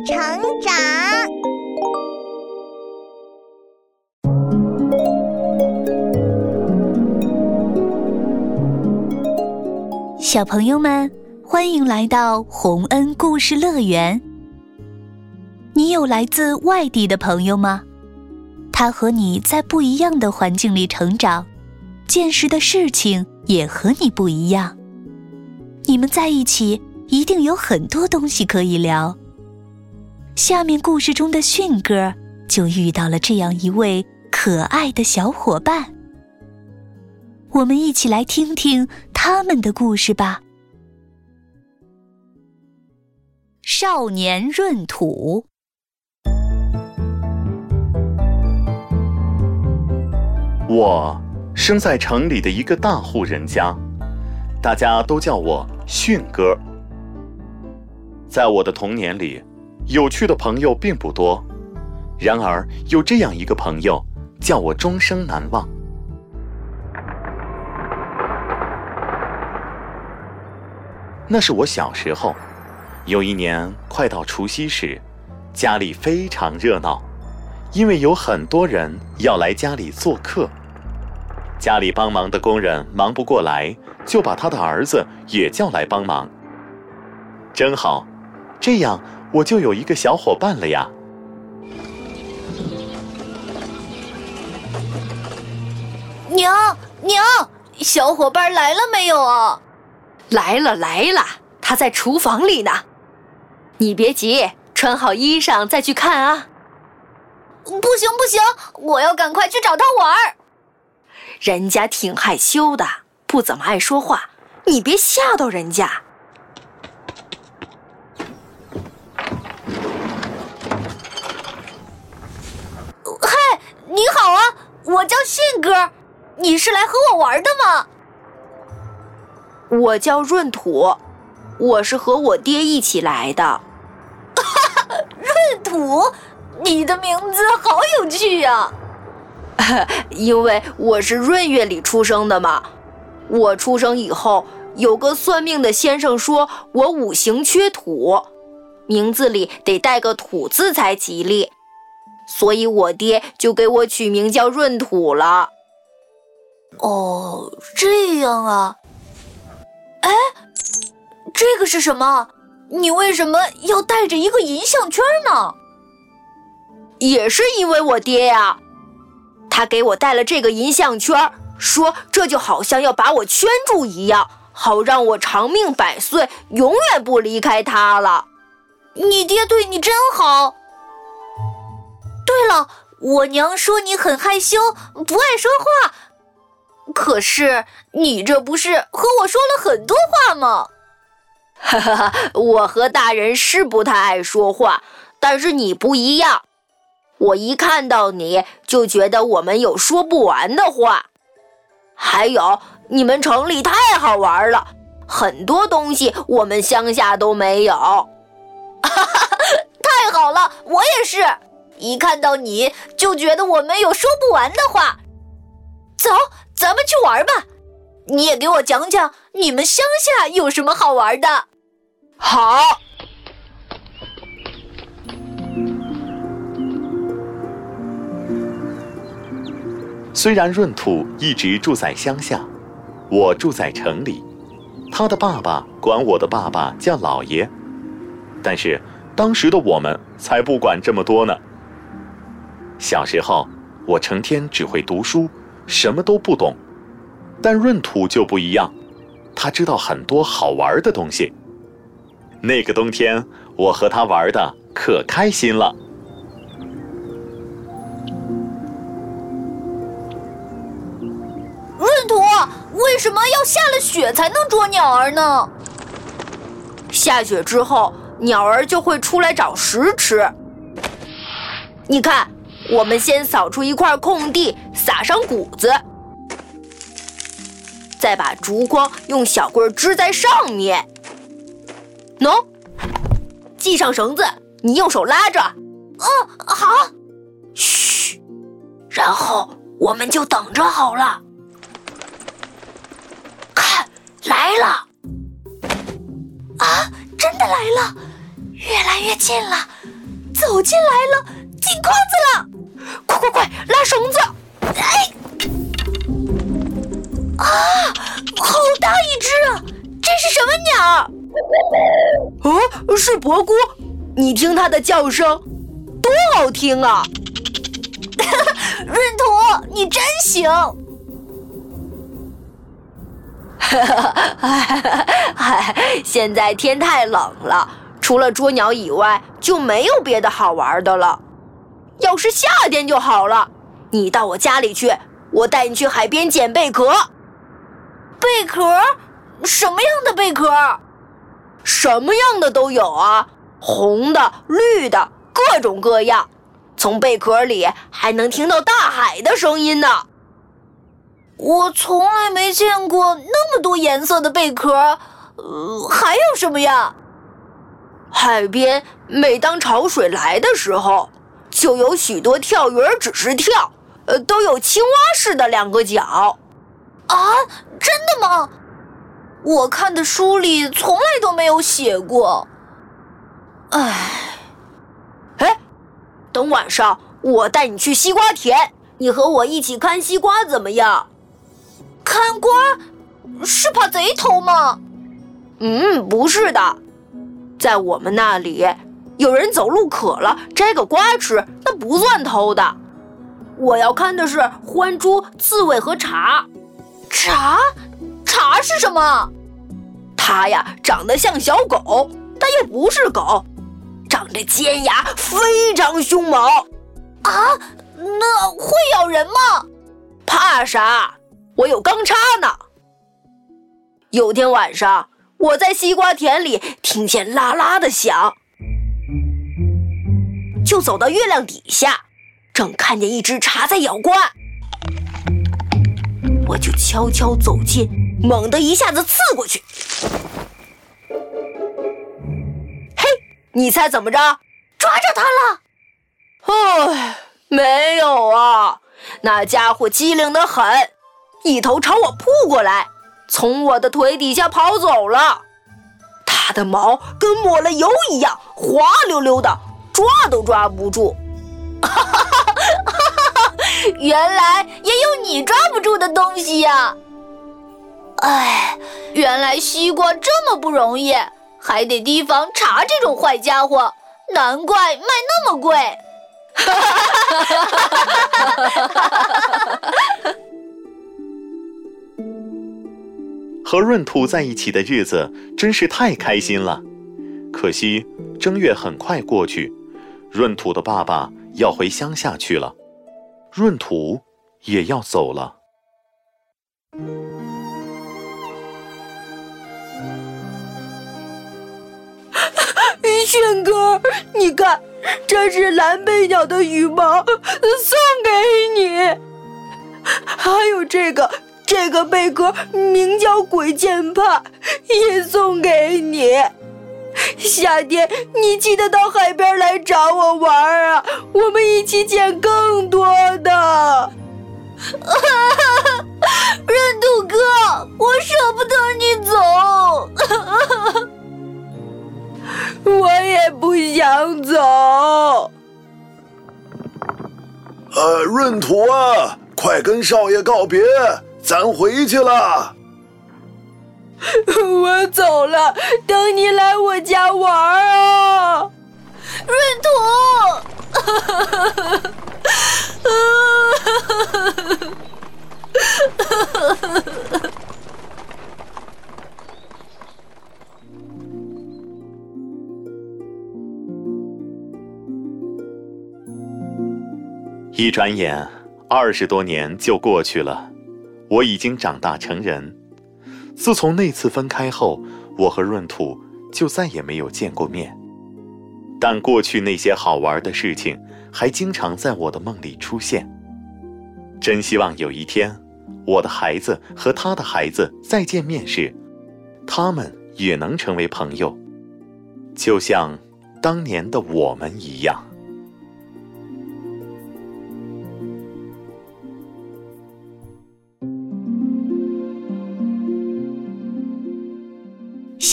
成长。小朋友们，欢迎来到洪恩故事乐园。你有来自外地的朋友吗？他和你在不一样的环境里成长，见识的事情也和你不一样。你们在一起一定有很多东西可以聊。下面故事中的迅哥就遇到了这样一位可爱的小伙伴。我们一起来听听他们的故事吧。少年闰土。我生在城里的一个大户人家，大家都叫我迅哥。在我的童年里，有趣的朋友并不多，然而有这样一个朋友，叫我终生难忘。那是我小时候，有一年快到除夕时，家里非常热闹。因为有很多人要来家里做客，家里帮忙的工人忙不过来，就把他的儿子也叫来帮忙。真好，这样我就有一个小伙伴了呀！娘娘，小伙伴来了没有啊？来了来了，他在厨房里呢。你别急，穿好衣裳再去看啊。不行不行，我要赶快去找他玩儿。人家挺害羞的，不怎么爱说话，你别吓到人家。嗨，你好啊，我叫信哥，你是来和我玩的吗？我叫闰土，我是和我爹一起来的。哈哈，闰土。你的名字好有趣呀！因为我是闰月里出生的嘛。我出生以后，有个算命的先生说我五行缺土，名字里得带个土字才吉利，所以我爹就给我取名叫闰土了。哦，这样啊。哎，这个是什么？你为什么要带着一个银项圈呢？也是因为我爹呀，他给我带了这个银项圈，说这就好像要把我圈住一样，好让我长命百岁，永远不离开他了。你爹对你真好。对了，我娘说你很害羞，不爱说话，可是你这不是和我说了很多话吗？哈哈哈，我和大人是不太爱说话，但是你不一样。我一看到你就觉得我们有说不完的话，还有你们城里太好玩了，很多东西我们乡下都没有。哈哈，太好了，我也是一看到你就觉得我们有说不完的话。走，咱们去玩吧，你也给我讲讲你们乡下有什么好玩的。好。虽然闰土一直住在乡下，我住在城里，他的爸爸管我的爸爸叫老爷，但是当时的我们才不管这么多呢。小时候，我成天只会读书，什么都不懂，但闰土就不一样，他知道很多好玩的东西。那个冬天，我和他玩的可开心了。闰土为什么要下了雪才能捉鸟儿呢？下雪之后，鸟儿就会出来找食吃。你看，我们先扫出一块空地，撒上谷子，再把竹筐用小棍支在上面。喏，系上绳子，你用手拉着。嗯，好。嘘，然后我们就等着好了。看来了！啊，真的来了，越来越近了，走进来了，进筐子了！快快快，拉绳子！哎，啊，好大一只啊！这是什么鸟？哦，是伯姑。你听它的叫声，多好听啊！闰土，你真行！哈哈哈！嗨，现在天太冷了，除了捉鸟以外，就没有别的好玩的了。要是夏天就好了。你到我家里去，我带你去海边捡贝壳。贝壳？什么样的贝壳？什么样的都有啊，红的、绿的，各种各样。从贝壳里还能听到大海的声音呢。我从来没见过那么多颜色的贝壳，呃，还有什么呀？海边每当潮水来的时候，就有许多跳鱼儿，只是跳，呃，都有青蛙似的两个脚。啊，真的吗？我看的书里从来都没有写过。唉，哎，等晚上我带你去西瓜田，你和我一起看西瓜怎么样？看瓜是怕贼偷吗？嗯，不是的，在我们那里，有人走路渴了摘个瓜吃，那不算偷的。我要看的是獾猪、刺猬和茶。茶？茶是什么？它呀，长得像小狗，但又不是狗，长着尖牙，非常凶猛。啊，那会咬人吗？怕啥？我有钢叉呢。有天晚上，我在西瓜田里听见啦啦的响，就走到月亮底下，正看见一只茶在咬瓜。我就悄悄走近，猛地一下子刺过去。嘿，你猜怎么着？抓着它了？唉，没有啊，那家伙机灵的很。一头朝我扑过来，从我的腿底下跑走了。它的毛跟抹了油一样滑溜溜的，抓都抓不住。哈哈哈哈哈！原来也有你抓不住的东西呀！哎，原来西瓜这么不容易，还得提防查这种坏家伙，难怪卖那么贵。哈哈哈哈哈！和闰土在一起的日子真是太开心了，可惜正月很快过去，闰土的爸爸要回乡下去了，闰土也要走了。轩哥，你看，这是蓝背鸟的羽毛，送给你，还有这个。这个贝壳名叫鬼见怕，也送给你。夏天你记得到海边来找我玩啊，我们一起捡更多的。闰土哥，我舍不得你走，我也不想走。呃，闰土啊，快跟少爷告别。咱回去了，我走了，等你来我家玩啊，闰土。一转眼，二十多年就过去了。我已经长大成人。自从那次分开后，我和闰土就再也没有见过面。但过去那些好玩的事情，还经常在我的梦里出现。真希望有一天，我的孩子和他的孩子再见面时，他们也能成为朋友，就像当年的我们一样。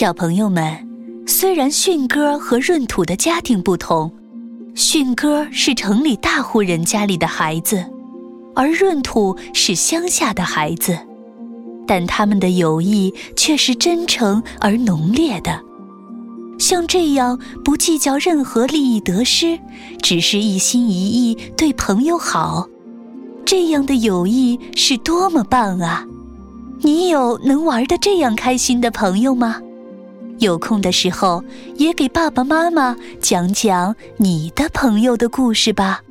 小朋友们，虽然迅哥和闰土的家庭不同，迅哥是城里大户人家里的孩子，而闰土是乡下的孩子，但他们的友谊却是真诚而浓烈的。像这样不计较任何利益得失，只是一心一意对朋友好，这样的友谊是多么棒啊！你有能玩的这样开心的朋友吗？有空的时候也给爸爸妈妈讲讲你的朋友的故事吧。